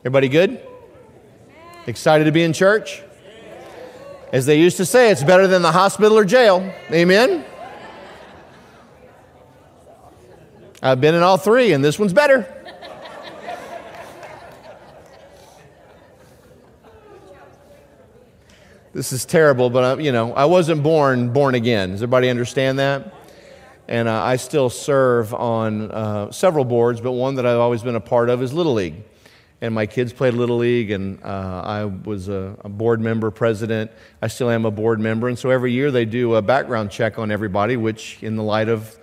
Everybody good? Excited to be in church? As they used to say, it's better than the hospital or jail. Amen? I've been in all three, and this one's better. this is terrible, but I, you know, I wasn't born born again. Does everybody understand that? And uh, I still serve on uh, several boards, but one that I've always been a part of is Little League and my kids played Little League, and uh, I was a, a, board member, president. I still am a board member. And so every year they do a background check on everybody, which, in the light of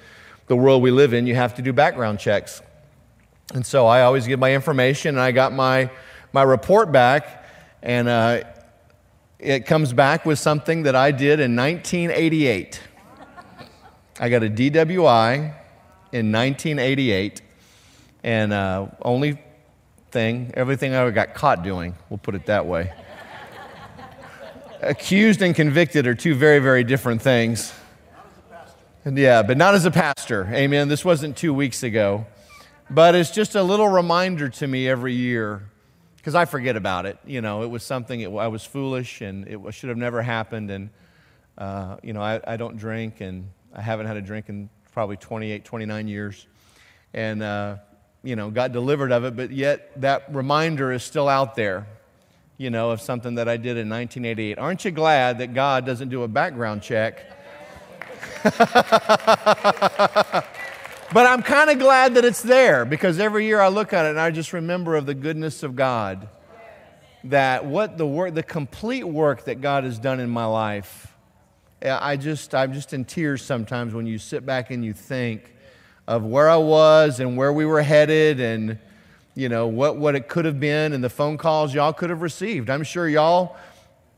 the world we live in, you have to do background checks. And so I always give my information, and I got my, my report back, and uh, it comes back with something that I did in 1988. I got a DWI in 1988, and uh, only thing, everything I ever got caught doing, we'll put it that way. Accused and convicted are two very, very different things. Yeah, but not as a pastor. Amen. This wasn't two weeks ago. But it's just a little reminder to me every year because I forget about it. You know, it was something, it, I was foolish and it should have never happened. And, uh, you know, I, I, don't drink and I haven't had a drink in probably 28, 29 years. And, uh, you know, got delivered of it, but yet that reminder is still out there, you know, of something that I did in 1988. Aren't you glad that God doesn't do a background check? but I'm kind of glad that it's there because every year I look at it and I just remember of the goodness of God. That what the work, the complete work that God has done in my life, I just, I'm just in tears sometimes when you sit back and you think of where I was and where we were headed and, you know, what, what it could have been and the phone calls y'all could have received. I'm sure y'all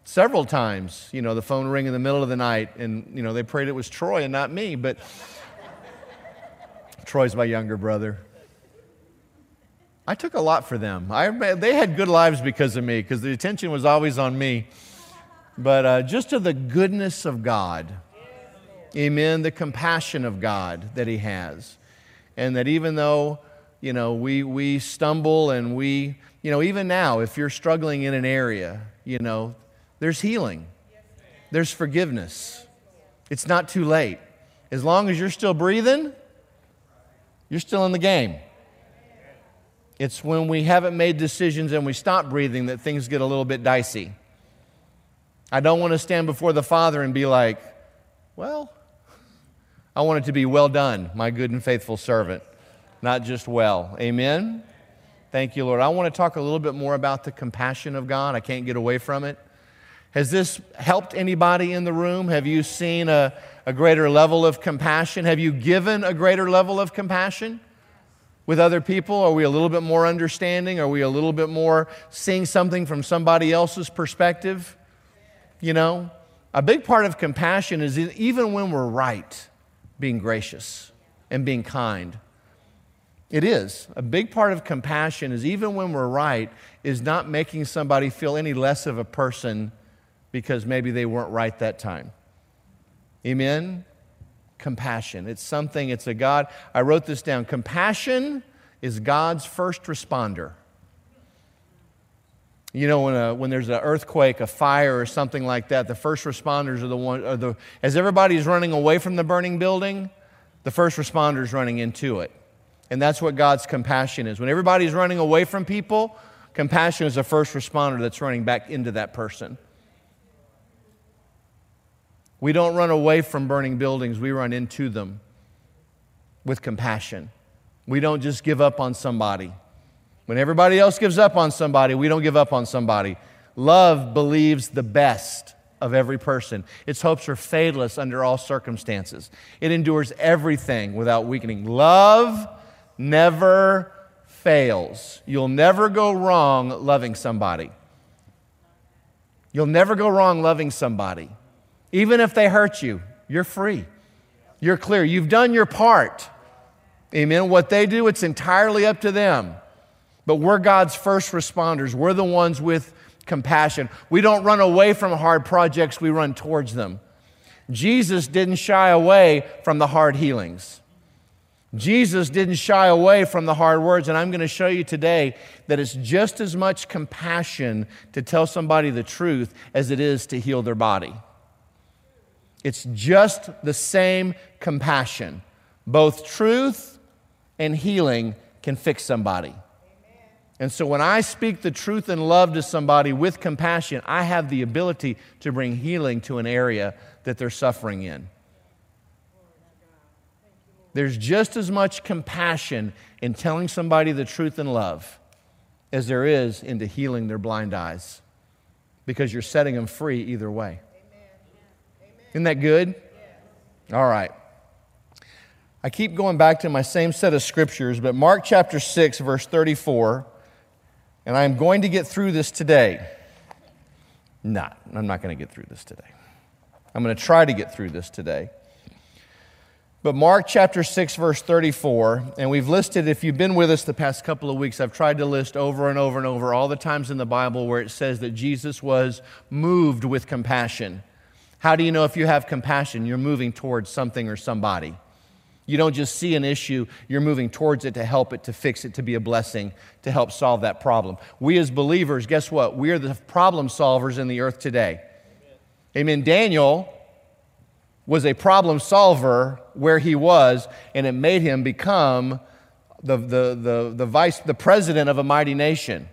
several times, you know, the phone ring in the middle of the night and, you know, they prayed it was Troy and not me, but Troy's my younger brother. I took a lot for them. I, they had good lives because of me, because the attention was always on me. But uh, just to the goodness of God, amen, the compassion of God that He has and that even though, you know, we, we stumble and we, you know, even now, if you're struggling in an area, you know, there's healing, there's forgiveness. It's not too late. As long as you're still breathing, you're still in the game. It's when we haven't made decisions and we stop breathing that things get a little bit dicey. I don't want to stand before the Father and be like, well, I want it to be well done, my good and faithful servant, not just well. Amen? Thank you, Lord. I want to talk a little bit more about the compassion of God. I can't get away from it. Has this helped anybody in the room? Have you seen a, a greater level of compassion? Have you given a greater level of compassion with other people? Are we a little bit more understanding? Are we a little bit more seeing something from somebody else's perspective? You know, a big part of compassion is even when we're right being gracious and being kind. It is. A big part of compassion is even when we're right, is not making somebody feel any less of a person because maybe they weren't right that time. Amen? Compassion. It's something, it's a God. I wrote this down. Compassion is God's first responder. You know, when, a, when there's an earthquake, a fire, or something like that, the first responders are the one, the, as everybody's running away from the burning building, the first responders running into it. And that's what God's compassion is. When everybody's running away from people, compassion is the first responder that's running back into that person. We don't run away from burning buildings, we run into them with compassion. We don't just give up on somebody. When everybody else gives up on somebody, we don't give up on somebody. Love believes the best of every person. Its hopes are fadeless under all circumstances. It endures everything without weakening. Love never fails. You'll never go wrong loving somebody. You'll never go wrong loving somebody. Even if they hurt you, you're free. You're clear. You've done your part. Amen. What they do, it's entirely up to them. But we're God's first responders. We're the ones with compassion. We don't run away from hard projects, we run towards them. Jesus didn't shy away from the hard healings. Jesus didn't shy away from the hard words, and I'm going to show you today that it's just as much compassion to tell somebody the truth as it is to heal their body. It's just the same compassion. Both truth and healing can fix somebody. And so when I speak the truth and love to somebody with compassion, I have the ability to bring healing to an area that they're suffering in. There's just as much compassion in telling somebody the truth and love as there is into healing their blind eyes because you're setting them free either way. Isn't that good? All right. I keep going back to my same set of scriptures, but Mark chapter 6, verse 34, and I'm going to get through this today. Not, I'm not going to get through this today. I'm going to try to get through this today. But Mark chapter 6, verse 34, and we've listed, if you've been with us the past couple of weeks, I've tried to list over and over and over all the times in the Bible where it says that Jesus was moved with compassion. How do you know if you have compassion? You're moving towards something or somebody. You don't just see an issue, you're moving towards it to help it, to fix it, to be a blessing, to help solve that problem. We as believers, guess what? We are the problem solvers in the earth today. Amen. Daniel was a problem solver where he was, and it made him become the, the, the, the vice, the president of a mighty nation.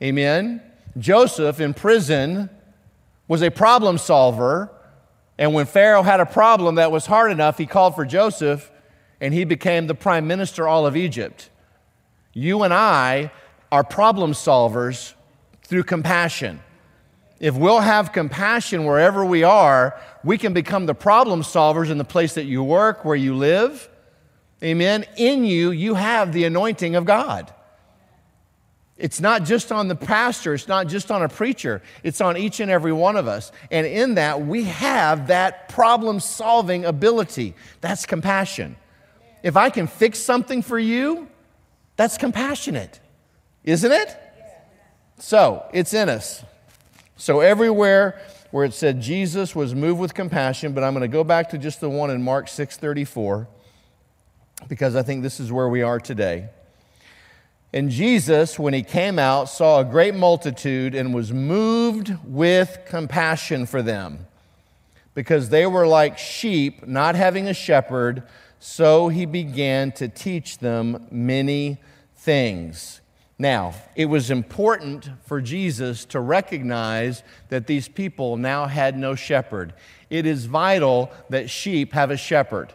Amen. Joseph in prison was a problem solver, and when Pharaoh had a problem that was hard enough, he called for Joseph and he became the prime minister all of Egypt. You and I are problem solvers through compassion. If we'll have compassion wherever we are, we can become the problem solvers in the place that you work, where you live. Amen. In you, you have the anointing of God. It's not just on the pastor, it's not just on a preacher, it's on each and every one of us. And in that, we have that problem solving ability. That's compassion. If I can fix something for you, that's compassionate, isn't it? So it's in us. So everywhere where it said Jesus was moved with compassion, but I'm going to go back to just the one in Mark 6:34 because I think this is where we are today. And Jesus, when he came out, saw a great multitude and was moved with compassion for them because they were like sheep not having a shepherd so he began to teach them many things. Now, it was important for Jesus to recognize that these people now had no shepherd. It is vital that sheep have a shepherd.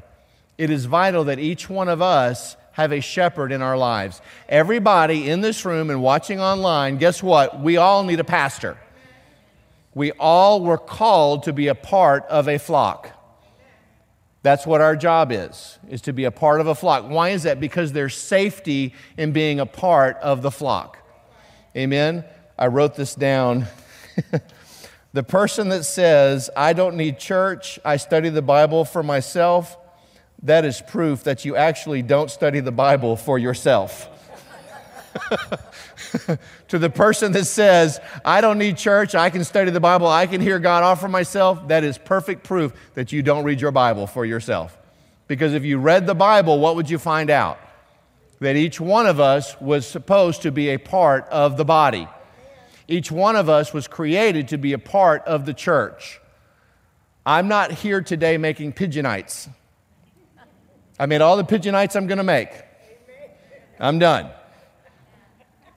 It is vital that each one of us have a shepherd in our lives. Everybody in this room and watching online, guess what? We all need a pastor. We all were called to be a part of a flock. That's what our job is, is to be a part of a flock. Why is that? Because there's safety in being a part of the flock. Amen? I wrote this down. the person that says, I don't need church, I study the Bible for myself, that is proof that you actually don't study the Bible for yourself. to the person that says, I don't need church, I can study the Bible, I can hear God offer myself, that is perfect proof that you don't read your Bible for yourself. Because if you read the Bible, what would you find out? That each one of us was supposed to be a part of the body. Each one of us was created to be a part of the church. I'm not here today making pigeonites. I made all the pigeonites I'm going to make. I'm done.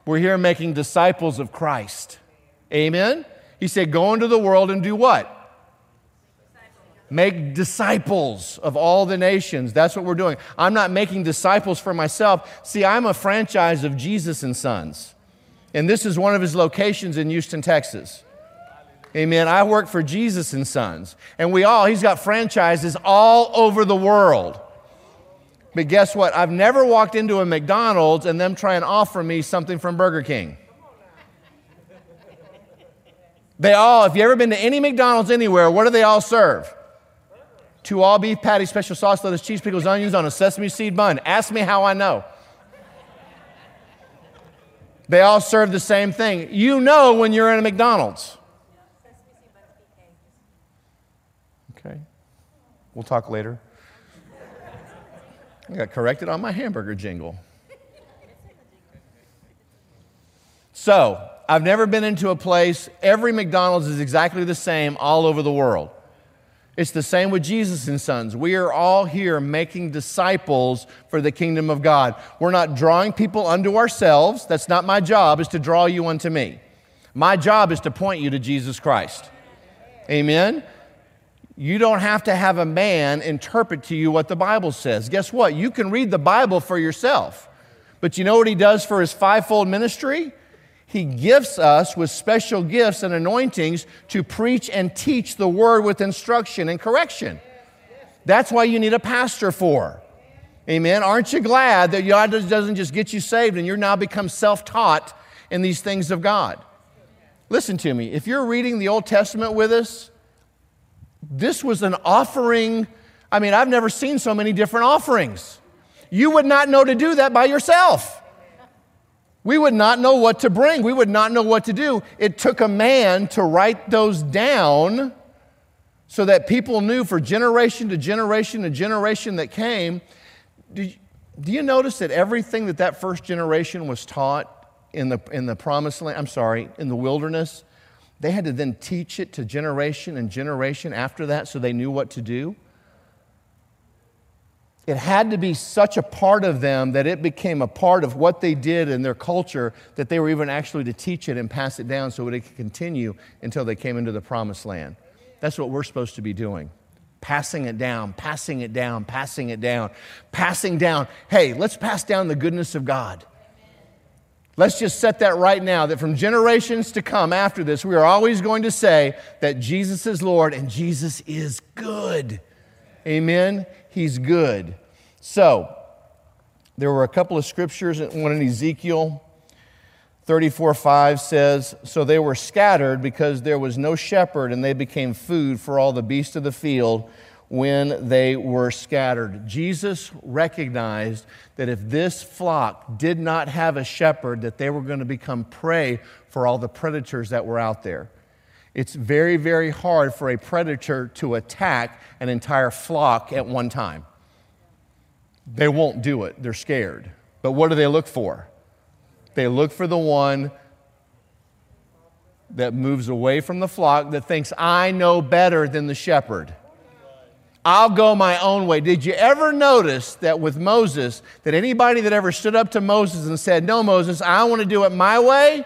We're here making disciples of Christ. Amen? He said, Go into the world and do what? Make disciples of all the nations. That's what we're doing. I'm not making disciples for myself. See, I'm a franchise of Jesus and Sons. And this is one of his locations in Houston, Texas. Amen. I work for Jesus and Sons. And we all, he's got franchises all over the world. But guess what? I've never walked into a McDonald's and them try and offer me something from Burger King. They all, if you've ever been to any McDonald's anywhere, what do they all serve? Two all beef patties, special sauce, lettuce, cheese, pickles, onions on a sesame seed bun. Ask me how I know. They all serve the same thing. You know when you're in a McDonald's. Okay. We'll talk later. I got corrected on my hamburger jingle. So, I've never been into a place, every McDonald's is exactly the same all over the world. It's the same with Jesus and Sons. We are all here making disciples for the kingdom of God. We're not drawing people unto ourselves. That's not my job, is to draw you unto me. My job is to point you to Jesus Christ. Amen? You don't have to have a man interpret to you what the Bible says. Guess what? You can read the Bible for yourself. But you know what he does for his fivefold ministry? He gifts us with special gifts and anointings to preach and teach the word with instruction and correction. That's why you need a pastor for. Amen. Aren't you glad that God doesn't just get you saved and you're now become self taught in these things of God? Listen to me. If you're reading the Old Testament with us, this was an offering. I mean, I've never seen so many different offerings. You would not know to do that by yourself. We would not know what to bring. We would not know what to do. It took a man to write those down so that people knew for generation to generation to generation that came. Do you, do you notice that everything that that first generation was taught in the, in the promised land, I'm sorry, in the wilderness, they had to then teach it to generation and generation after that so they knew what to do. It had to be such a part of them that it became a part of what they did in their culture that they were even actually to teach it and pass it down so it could continue until they came into the promised land. That's what we're supposed to be doing passing it down, passing it down, passing it down, passing down. Hey, let's pass down the goodness of God. Let's just set that right now that from generations to come after this, we are always going to say that Jesus is Lord and Jesus is good. Amen? He's good. So, there were a couple of scriptures, one in Ezekiel 34 5 says, So they were scattered because there was no shepherd, and they became food for all the beasts of the field when they were scattered. Jesus recognized that if this flock did not have a shepherd, that they were going to become prey for all the predators that were out there. It's very, very hard for a predator to attack an entire flock at one time. They won't do it, they're scared. But what do they look for? They look for the one that moves away from the flock that thinks, I know better than the shepherd. I'll go my own way. Did you ever notice that with Moses, that anybody that ever stood up to Moses and said, No, Moses, I want to do it my way,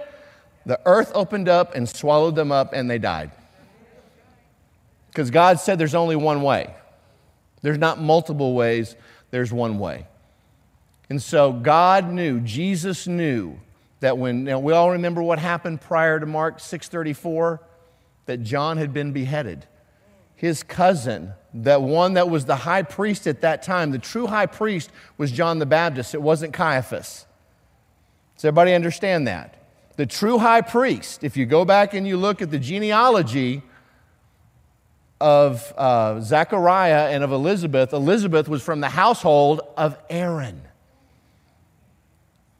the earth opened up and swallowed them up and they died? Because God said there's only one way. There's not multiple ways, there's one way. And so God knew, Jesus knew that when now we all remember what happened prior to Mark 6:34 that John had been beheaded. His cousin that one that was the high priest at that time, the true high priest was John the Baptist. It wasn't Caiaphas. Does everybody understand that? The true high priest, if you go back and you look at the genealogy of uh, Zechariah and of Elizabeth, Elizabeth was from the household of Aaron.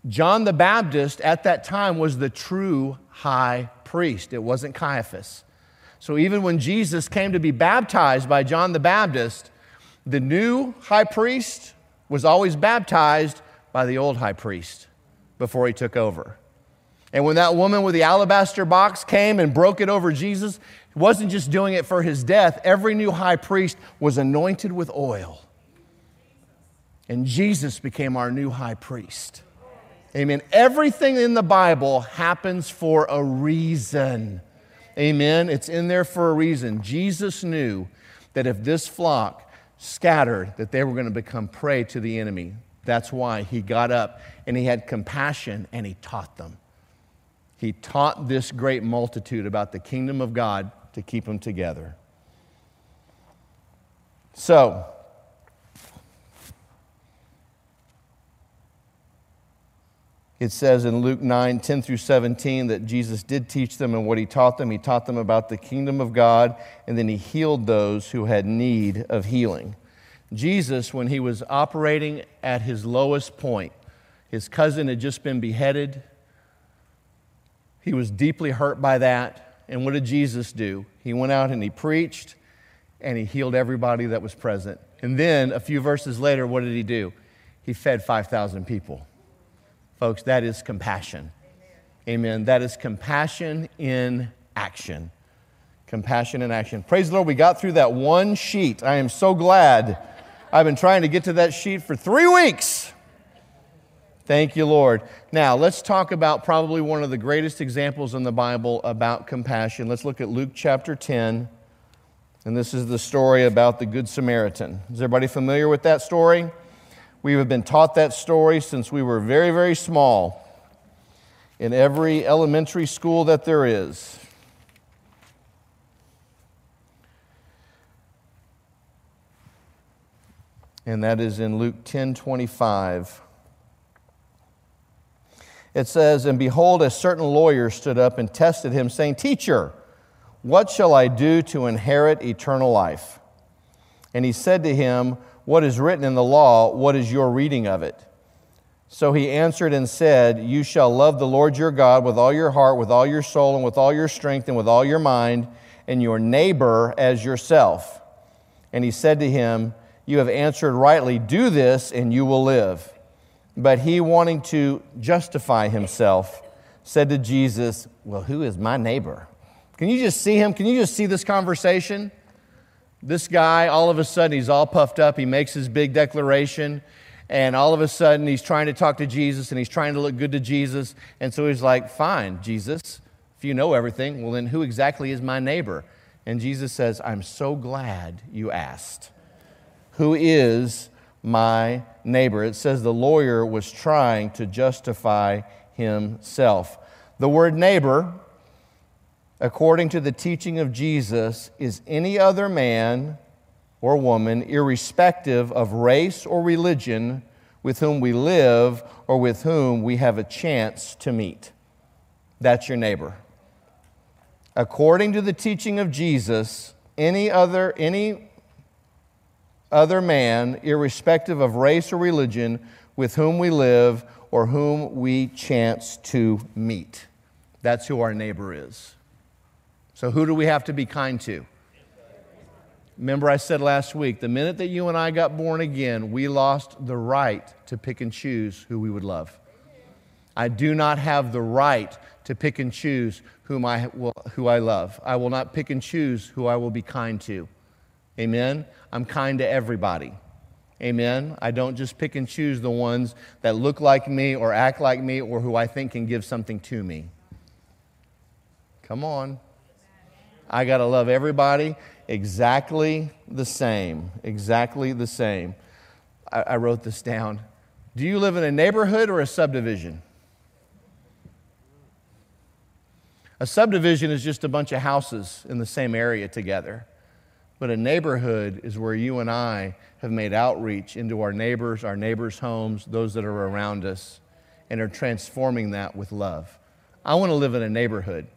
John the Baptist at that time was the true high priest, it wasn't Caiaphas. So even when Jesus came to be baptized by John the Baptist, the new high priest was always baptized by the old high priest before he took over. And when that woman with the alabaster box came and broke it over Jesus, he wasn't just doing it for his death. Every new high priest was anointed with oil. And Jesus became our new high priest. Amen. Everything in the Bible happens for a reason. Amen. It's in there for a reason. Jesus knew that if this flock scattered, that they were going to become prey to the enemy. That's why he got up and he had compassion and he taught them. He taught this great multitude about the kingdom of God to keep them together. So, It says in Luke 9, 10 through 17, that Jesus did teach them and what he taught them. He taught them about the kingdom of God, and then he healed those who had need of healing. Jesus, when he was operating at his lowest point, his cousin had just been beheaded. He was deeply hurt by that. And what did Jesus do? He went out and he preached and he healed everybody that was present. And then a few verses later, what did he do? he fed 5,000 people. Folks, that is compassion. Amen. That is compassion in action. Compassion in action. Praise the Lord, we got through that one sheet. I am so glad. I've been trying to get to that sheet for three weeks. Thank you, Lord. Now, let's talk about probably one of the greatest examples in the Bible about compassion. Let's look at Luke chapter 10. And this is the story about the Good Samaritan. Is everybody familiar with that story? We have been taught that story since we were very, very small in every elementary school that there is. And that is in Luke 10 25. It says, And behold, a certain lawyer stood up and tested him, saying, Teacher, what shall I do to inherit eternal life? And he said to him, What is written in the law? What is your reading of it? So he answered and said, You shall love the Lord your God with all your heart, with all your soul, and with all your strength, and with all your mind, and your neighbor as yourself. And he said to him, You have answered rightly. Do this, and you will live. But he, wanting to justify himself, said to Jesus, Well, who is my neighbor? Can you just see him? Can you just see this conversation? This guy, all of a sudden, he's all puffed up. He makes his big declaration and all of a sudden he's trying to talk to Jesus and he's trying to look good to Jesus. And so he's like, Fine, Jesus, if you know everything, well, then who exactly is my neighbor? And Jesus says, I'm so glad you asked. Who is my neighbor? It says the lawyer was trying to justify himself. The word neighbor, according to the teaching of Jesus, is any other man or woman, irrespective of race or religion, with whom we live or with whom we have a chance to meet. That's your neighbor. According to the teaching of Jesus, any other, any other man, irrespective of race or religion, with whom we live or whom we chance to meet. That's who our neighbor is. So, who do we have to be kind to? Remember, I said last week the minute that you and I got born again, we lost the right to pick and choose who we would love. I do not have the right to pick and choose whom I will, who I love. I will not pick and choose who I will be kind to. Amen? I'm kind to everybody. Amen? I don't just pick and choose the ones that look like me or act like me or who I think can give something to me. Come on. I got to love everybody exactly the same. Exactly the same. I, I, wrote this down. Do you live in a neighborhood or a subdivision? A subdivision is just a bunch of houses in the same area together. But a neighborhood is where you and I have made outreach into our neighbors, our neighbors' homes, those that are around us, and are transforming that with love. I want to live in a neighborhood.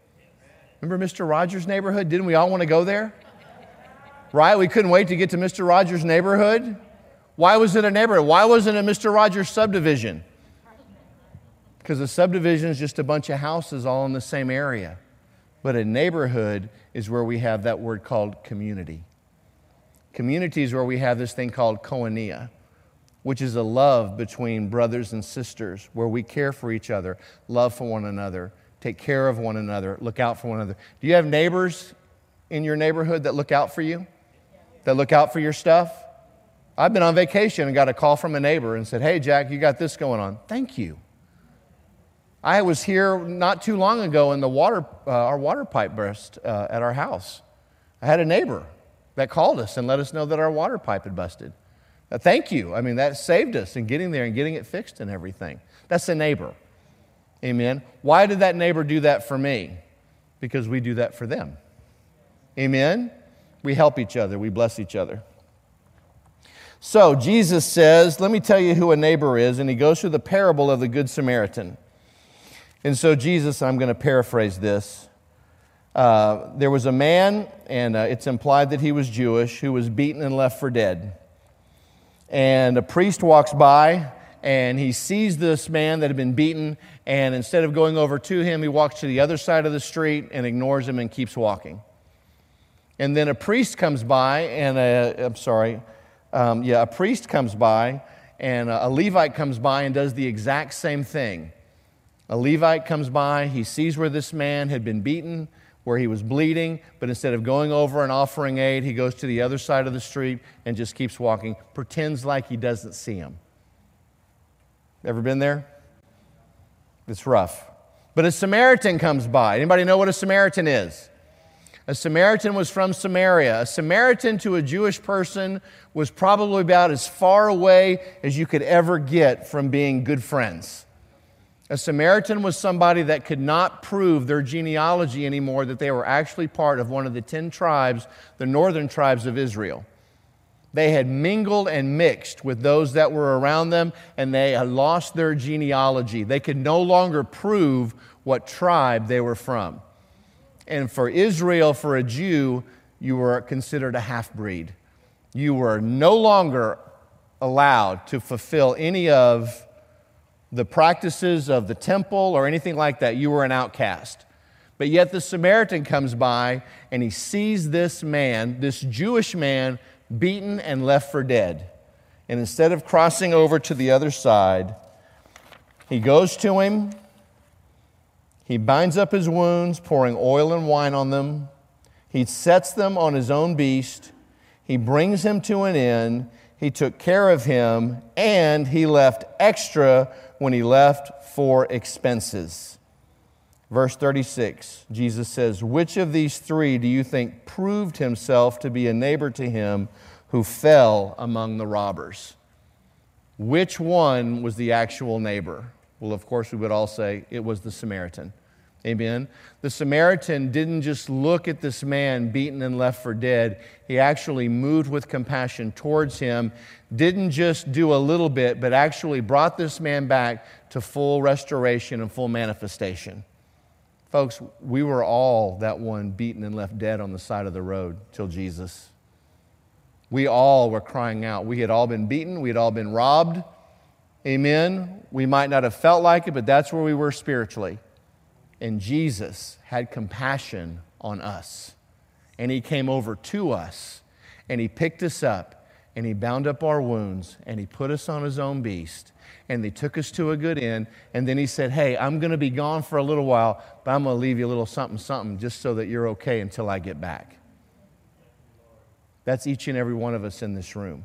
Remember Mr. Rogers' neighborhood? Didn't we all want to go there? right? We couldn't wait to get to Mr. Rogers' neighborhood. Why was it a neighborhood? Why wasn't it a Mr. Rogers subdivision? Because a subdivision is just a bunch of houses all in the same area. But a neighborhood is where we have that word called community. Community is where we have this thing called koinonia, which is a love between brothers and sisters, where we care for each other, love for one another, take care of one another, look out for one another. Do you have neighbors in your neighborhood that look out for you? that look out for your stuff. I've been on vacation and got a call from a neighbor and said, Hey, Jack, you got this going on. Thank you. I was here not too long ago and the water, uh, our water pipe burst uh, at our house. I had a neighbor that called us and let us know that our water pipe had busted. Thank you. I mean, that saved us in getting there and getting it fixed and everything. That's a neighbor. Amen. Why did that neighbor do that for me? Because we do that for them. Amen. We help each other, we bless each other. So Jesus says, Let me tell you who a neighbor is, and he goes through the parable of the Good Samaritan. And so, Jesus, I'm going to paraphrase this. Uh, there was a man, and uh, it's implied that he was Jewish, who was beaten and left for dead. And a priest walks by, and he sees this man that had been beaten, and instead of going over to him, he walks to the other side of the street and ignores him and keeps walking. And then a priest comes by, and a, I'm sorry, um, yeah, a priest comes by, and a Levite comes by and does the exact same thing. A Levite comes by, he sees where this man had been beaten, where he was bleeding, but instead of going over and offering aid, he goes to the other side of the street and just keeps walking, pretends like he doesn't see him. Ever been there? It's rough. But a Samaritan comes by. Anybody know what a Samaritan is? A Samaritan was from Samaria. A Samaritan to a Jewish person was probably about as far away as you could ever get from being good friends. A Samaritan was somebody that could not prove their genealogy anymore that they were actually part of one of the 10 tribes, the northern tribes of Israel. They had mingled and mixed with those that were around them, and they had lost their genealogy. They could no longer prove what tribe they were from. And for Israel, for a Jew, you were considered a half breed. You were no longer allowed to fulfill any of the practices of the temple or anything like that, you were an outcast. But yet the Samaritan comes by and he sees this man, this Jewish man, beaten and left for dead. And instead of crossing over to the other side, he goes to him. He binds up his wounds, pouring oil and wine on them. He sets them on his own beast. He brings him to an inn. He took care of him, and he left extra when he left for expenses. Verse 36, Jesus says, Which of these three do you think proved himself to be a neighbor to him who fell among the robbers? Which one was the actual neighbor? Well, of course, we would all say it was the Samaritan. Amen. The Samaritan didn't just look at this man beaten and left for dead. He actually moved with compassion towards him, didn't just do a little bit, but actually brought this man back to full restoration and full manifestation. Folks, we were all that one beaten and left dead on the side of the road till Jesus. We all were crying out. We had all been beaten, we had all been robbed. Amen. We might not have felt like it, but that's where we were spiritually. And Jesus had compassion on us. And he came over to us and he picked us up and he bound up our wounds and he put us on his own beast and they took us to a good inn and then he said hey i'm going to be gone for a little while but i'm going to leave you a little something something just so that you're okay until i get back that's each and every one of us in this room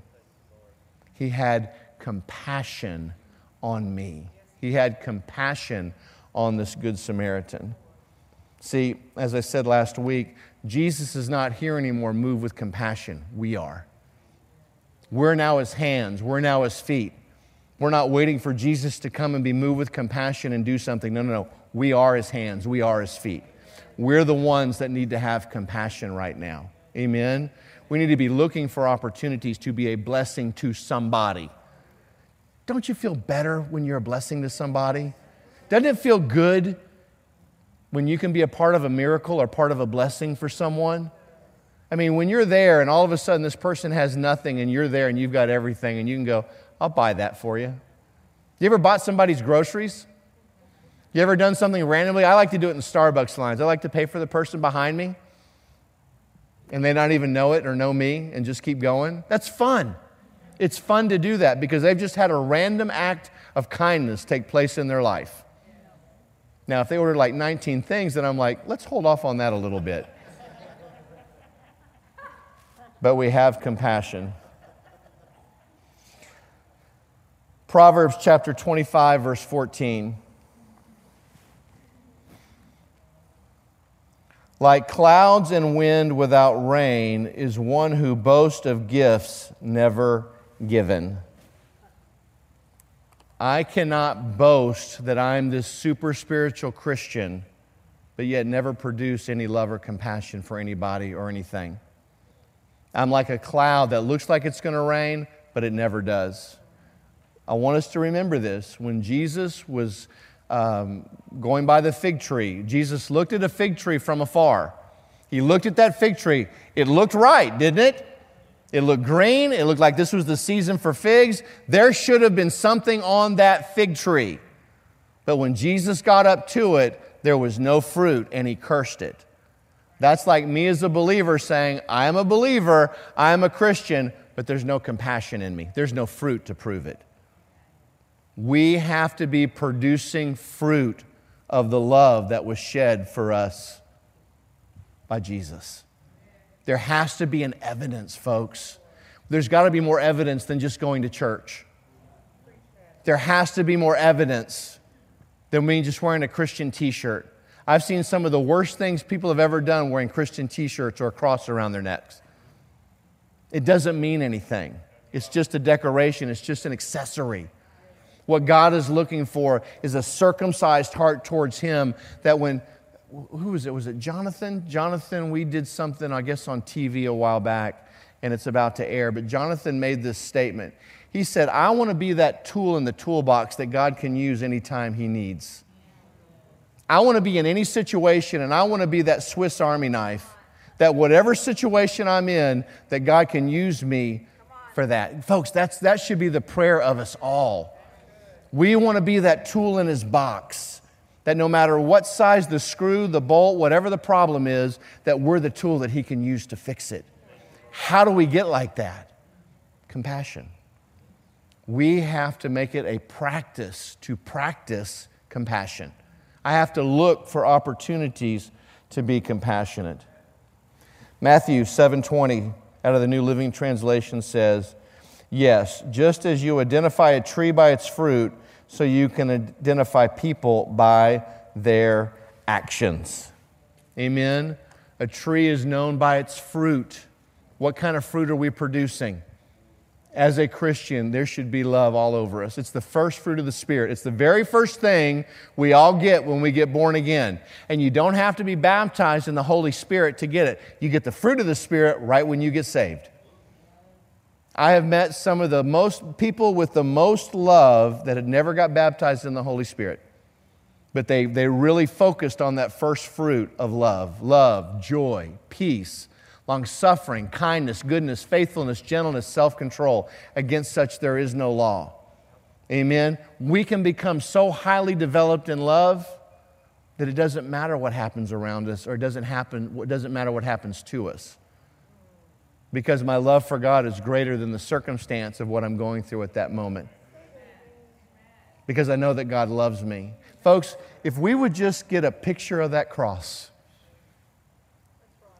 he had compassion on me he had compassion on this Good Samaritan. See, as I said last week, Jesus is not here anymore moved with compassion. We are. We're now his hands, we're now his feet. We're not waiting for Jesus to come and be moved with compassion and do something. No, no, no. We are his hands, we are his feet. We're the ones that need to have compassion right now. Amen. We need to be looking for opportunities to be a blessing to somebody. Don't you feel better when you're a blessing to somebody? Doesn't it feel good when you can be a part of a miracle or part of a blessing for someone? I mean, when you're there and all of a sudden this person has nothing and you're there and you've got everything and you can go, I'll buy that for you. You ever bought somebody's groceries? You ever done something randomly? I like to do it in Starbucks lines. I like to pay for the person behind me and they don't even know it or know me and just keep going. That's fun. It's fun to do that because they've just had a random act of kindness take place in their life. Now, if they ordered like 19 things, then I'm like, let's hold off on that a little bit. but we have compassion. Proverbs chapter 25, verse 14. Like clouds and wind without rain is one who boasts of gifts never given. I cannot boast that I'm this super spiritual Christian, but yet never produce any love or compassion for anybody or anything. I'm like a cloud that looks like it's going to rain, but it never does. I want us to remember this. When Jesus was um, going by the fig tree, Jesus looked at a fig tree from afar. He looked at that fig tree. It looked right, didn't it? It looked green. It looked like this was the season for figs. There should have been something on that fig tree. But when Jesus got up to it, there was no fruit and he cursed it. That's like me as a believer saying, I am a believer, I am a Christian, but there's no compassion in me. There's no fruit to prove it. We have to be producing fruit of the love that was shed for us by Jesus. There has to be an evidence, folks. There's got to be more evidence than just going to church. There has to be more evidence than me just wearing a Christian t shirt. I've seen some of the worst things people have ever done wearing Christian t shirts or a cross around their necks. It doesn't mean anything, it's just a decoration, it's just an accessory. What God is looking for is a circumcised heart towards Him that when, who was it? Was it Jonathan? Jonathan, we did something, I guess, on TV a while back, and it's about to air, but Jonathan made this statement. He said, I want to be that tool in the toolbox that God can use anytime He needs. I want to be in any situation, and I want to be that Swiss Army knife that whatever situation I'm in, that God can use me for that. Folks, that's, that should be the prayer of us all. We want to be that tool in His box, that no matter what size the screw, the bolt, whatever the problem is, that we're the tool that He can use to fix it. How do we get like that? Compassion. We have to make it a practice to practice compassion. I have to look for opportunities to be compassionate. Matthew 7:20 out of the New Living Translation says, "Yes, just as you identify a tree by its fruit, so you can identify people by their actions." Amen. A tree is known by its fruit. What kind of fruit are we producing? as a Christian, there should be love all over us. It's the first fruit of the Spirit. It's the very first thing we all get when we get born again. And you don't have to be baptized in the Holy Spirit to get it. You get the fruit of the Spirit right when you get saved. I have met some of the most people with the most love that had never got baptized in the Holy Spirit. But they, they really focused on that first fruit of love love, joy, peace, long suffering, kindness, goodness, faithfulness, gentleness, self control. Against such there is no law. Amen. We can become so highly developed in love that it doesn't matter what happens around us or it doesn't, happen, it doesn't matter what happens to us. Because my love for God is greater than the circumstance of what I'm going through at that moment. Because I know that God loves me. Folks, if we would just get a picture of that cross,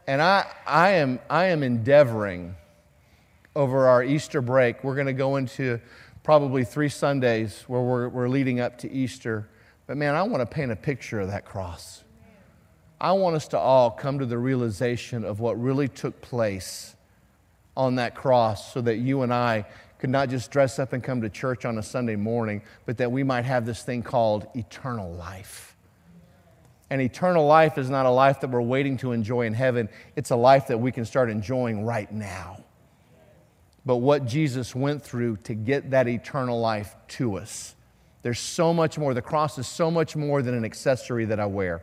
and I, I, am, I am endeavoring over our Easter break. We're going to go into probably three Sundays where we're, we're leading up to Easter. But man, I want to paint a picture of that cross. I want us to all come to the realization of what really took place on that cross so that you and I could not just dress up and come to church on a Sunday morning, but that we might have this thing called eternal life. And eternal life is not a life that we're waiting to enjoy in heaven, it's a life that we can start enjoying right now. But what Jesus went through to get that eternal life to us. There's so much more. The cross is so much more than an accessory that I wear.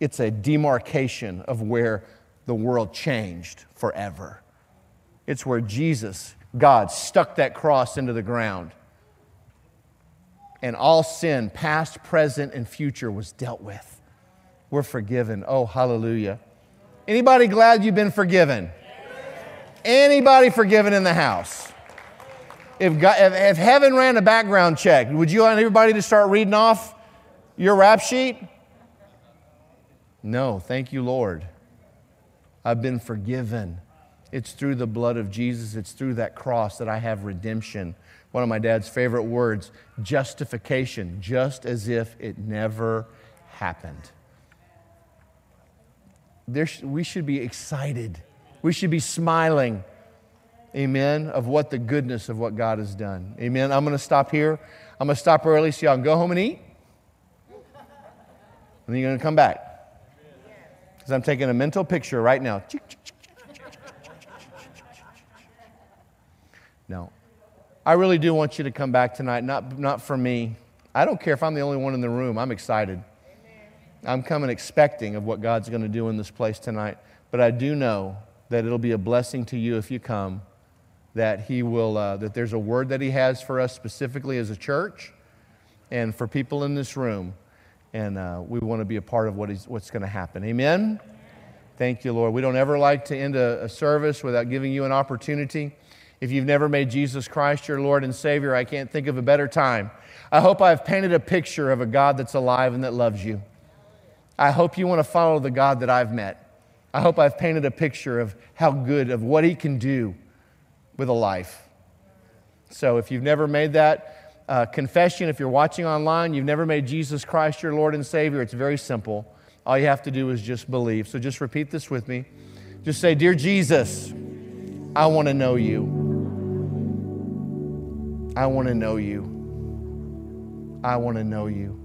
It's a demarcation of where the world changed forever. It's where Jesus, God, stuck that cross into the ground and all sin, past, present, and future, was dealt with. We're forgiven. Oh, hallelujah. Anybody glad you've been forgiven? Anybody forgiven in the house? If, God, if, if heaven ran a background check, would you want everybody to start reading off your rap sheet? No, thank you, Lord. I've been forgiven. It's through the blood of Jesus, it's through that cross that I have redemption one of my dad's favorite words justification, just as if it never happened. There, we should be excited. We should be smiling, amen, of what the goodness of what God has done. Amen. I'm going to stop here. I'm going to stop early so y'all can go home and eat. And then you're going to come back. Because I'm taking a mental picture right now. No, I really do want you to come back tonight, not, not for me. I don't care if I'm the only one in the room. I'm excited. I'm coming expecting of what God's going to do in this place tonight. But I do know that it'll be a blessing to you if you come, that He will, uh, that there's a word that He has for us specifically as a church and for people in this room. And uh, we want to be a part of what is, what's going to happen. Amen? Thank you, Lord. We don't ever like to end a, a service without giving you an opportunity If you've never made Jesus Christ your Lord and Savior, I can't think of a better time. I hope I've painted a picture of a God that's alive and that loves you. I hope you want to follow the God that I've met. I hope I've painted a picture of how good, of what He can do with a life. So if you've never made that uh, confession, if you're watching online, you've never made Jesus Christ your Lord and Savior, it's very simple. All you have to do is just believe. So just repeat this with me. Just say, Dear Jesus, I want to know you. I want to know you. I want to know you.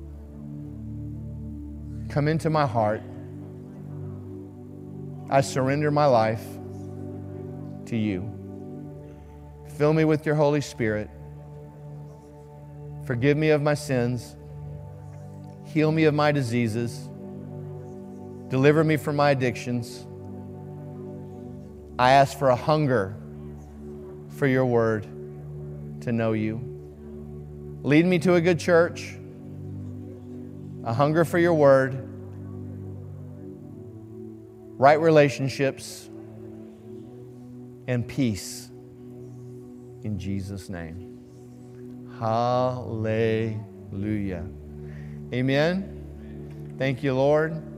Come into my heart. I surrender my life to you. Fill me with your Holy Spirit. Forgive me of my sins. Heal me of my diseases. Deliver me from my addictions. I ask for a hunger for your word to know you. Lead me to a good church, a hunger for your word, right relationships, and peace in Jesus' name. Hallelujah. Amen. Thank you, Lord.